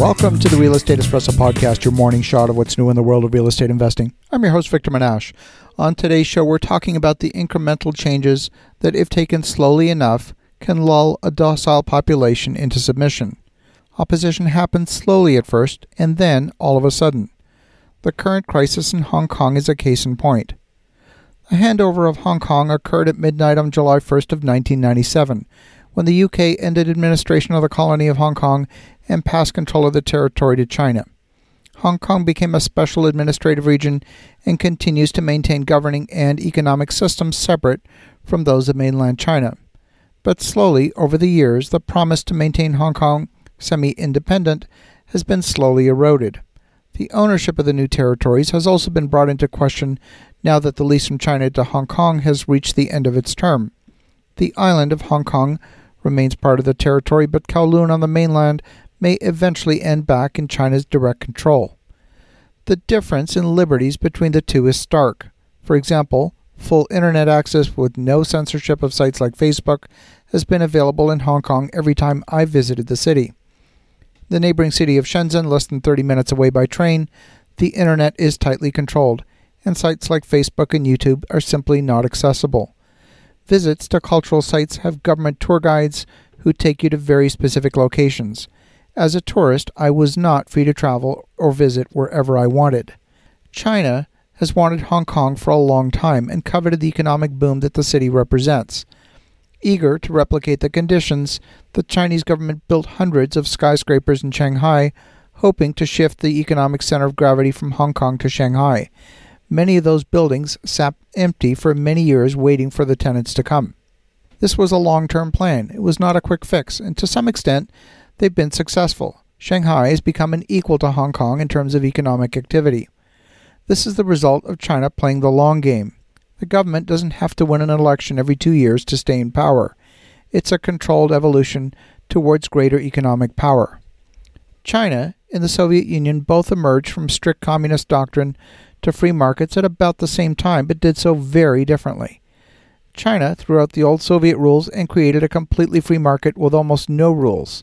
Welcome to the Real Estate Espresso Podcast, your morning shot of what's new in the world of real estate investing. I'm your host, Victor Menasce. On today's show, we're talking about the incremental changes that, if taken slowly enough, can lull a docile population into submission. Opposition happens slowly at first, and then all of a sudden. The current crisis in Hong Kong is a case in point. The handover of Hong Kong occurred at midnight on July 1st of 1997, when the UK ended administration of the colony of Hong Kong and passed control of the territory to China. Hong Kong became a special administrative region and continues to maintain governing and economic systems separate from those of mainland China. But slowly, over the years, the promise to maintain Hong Kong semi independent has been slowly eroded. The ownership of the new territories has also been brought into question now that the lease from China to Hong Kong has reached the end of its term. The island of Hong Kong remains part of the territory, but Kowloon on the mainland may eventually end back in China's direct control. The difference in liberties between the two is stark. For example, full internet access with no censorship of sites like Facebook has been available in Hong Kong every time I visited the city. The neighboring city of Shenzhen, less than 30 minutes away by train, the internet is tightly controlled, and sites like Facebook and YouTube are simply not accessible. Visits to cultural sites have government tour guides who take you to very specific locations. As a tourist, I was not free to travel or visit wherever I wanted. China has wanted Hong Kong for a long time and coveted the economic boom that the city represents. Eager to replicate the conditions, the Chinese government built hundreds of skyscrapers in Shanghai, hoping to shift the economic center of gravity from Hong Kong to Shanghai. Many of those buildings sat empty for many years waiting for the tenants to come. This was a long term plan. It was not a quick fix, and to some extent, they've been successful. Shanghai has become an equal to Hong Kong in terms of economic activity. This is the result of China playing the long game. The government doesn't have to win an election every two years to stay in power. It's a controlled evolution towards greater economic power. China and the Soviet Union both emerged from strict communist doctrine to free markets at about the same time, but did so very differently. China threw out the old Soviet rules and created a completely free market with almost no rules.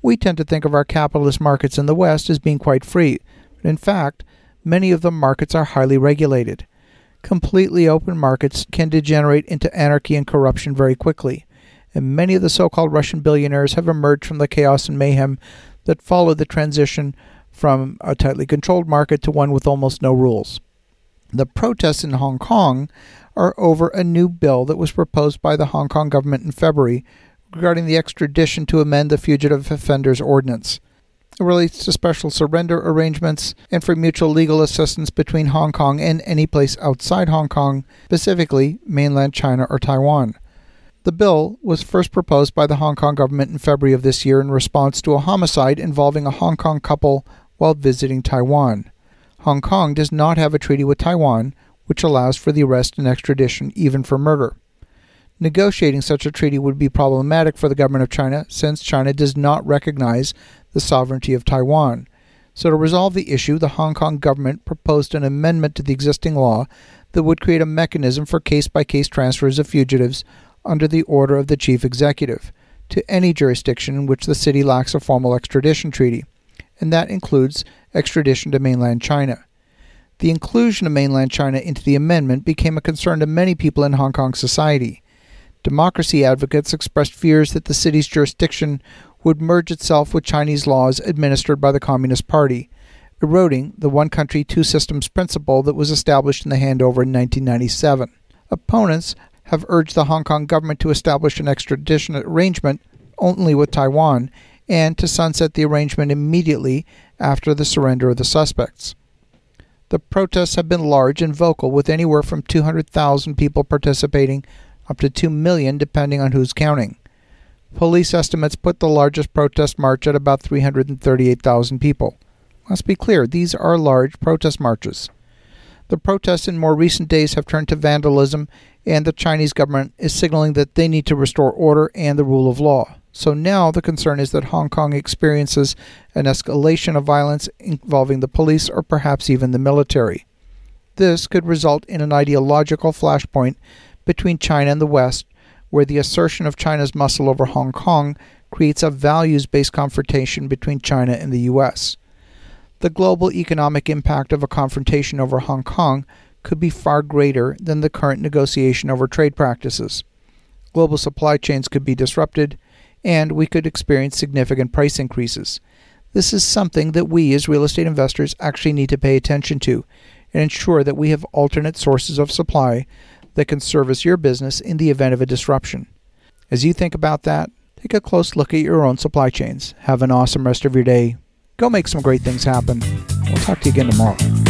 We tend to think of our capitalist markets in the West as being quite free, but in fact, many of the markets are highly regulated. Completely open markets can degenerate into anarchy and corruption very quickly, and many of the so called Russian billionaires have emerged from the chaos and mayhem that followed the transition from a tightly controlled market to one with almost no rules. The protests in Hong Kong are over a new bill that was proposed by the Hong Kong government in February regarding the extradition to amend the Fugitive Offenders Ordinance. It relates to special surrender arrangements and for mutual legal assistance between Hong Kong and any place outside Hong Kong, specifically mainland China or Taiwan. The bill was first proposed by the Hong Kong government in February of this year in response to a homicide involving a Hong Kong couple while visiting Taiwan. Hong Kong does not have a treaty with Taiwan, which allows for the arrest and extradition even for murder. Negotiating such a treaty would be problematic for the government of China since China does not recognize the sovereignty of Taiwan. So, to resolve the issue, the Hong Kong government proposed an amendment to the existing law that would create a mechanism for case by case transfers of fugitives under the order of the chief executive to any jurisdiction in which the city lacks a formal extradition treaty and that includes extradition to mainland China. The inclusion of mainland China into the amendment became a concern to many people in Hong Kong society. Democracy advocates expressed fears that the city's jurisdiction would merge itself with Chinese laws administered by the Communist Party, eroding the one country, two systems principle that was established in the handover in 1997. Opponents have urged the Hong Kong government to establish an extradition arrangement only with Taiwan and to sunset the arrangement immediately after the surrender of the suspects. The protests have been large and vocal, with anywhere from 200,000 people participating up to 2 million, depending on who's counting. Police estimates put the largest protest march at about 338,000 people. Let's be clear, these are large protest marches. The protests in more recent days have turned to vandalism, and the Chinese government is signaling that they need to restore order and the rule of law. So now the concern is that Hong Kong experiences an escalation of violence involving the police or perhaps even the military. This could result in an ideological flashpoint between China and the West, where the assertion of China's muscle over Hong Kong creates a values based confrontation between China and the US. The global economic impact of a confrontation over Hong Kong could be far greater than the current negotiation over trade practices. Global supply chains could be disrupted, and we could experience significant price increases. This is something that we as real estate investors actually need to pay attention to and ensure that we have alternate sources of supply that can service your business in the event of a disruption. As you think about that, take a close look at your own supply chains. Have an awesome rest of your day. Go make some great things happen. We'll talk to you again tomorrow.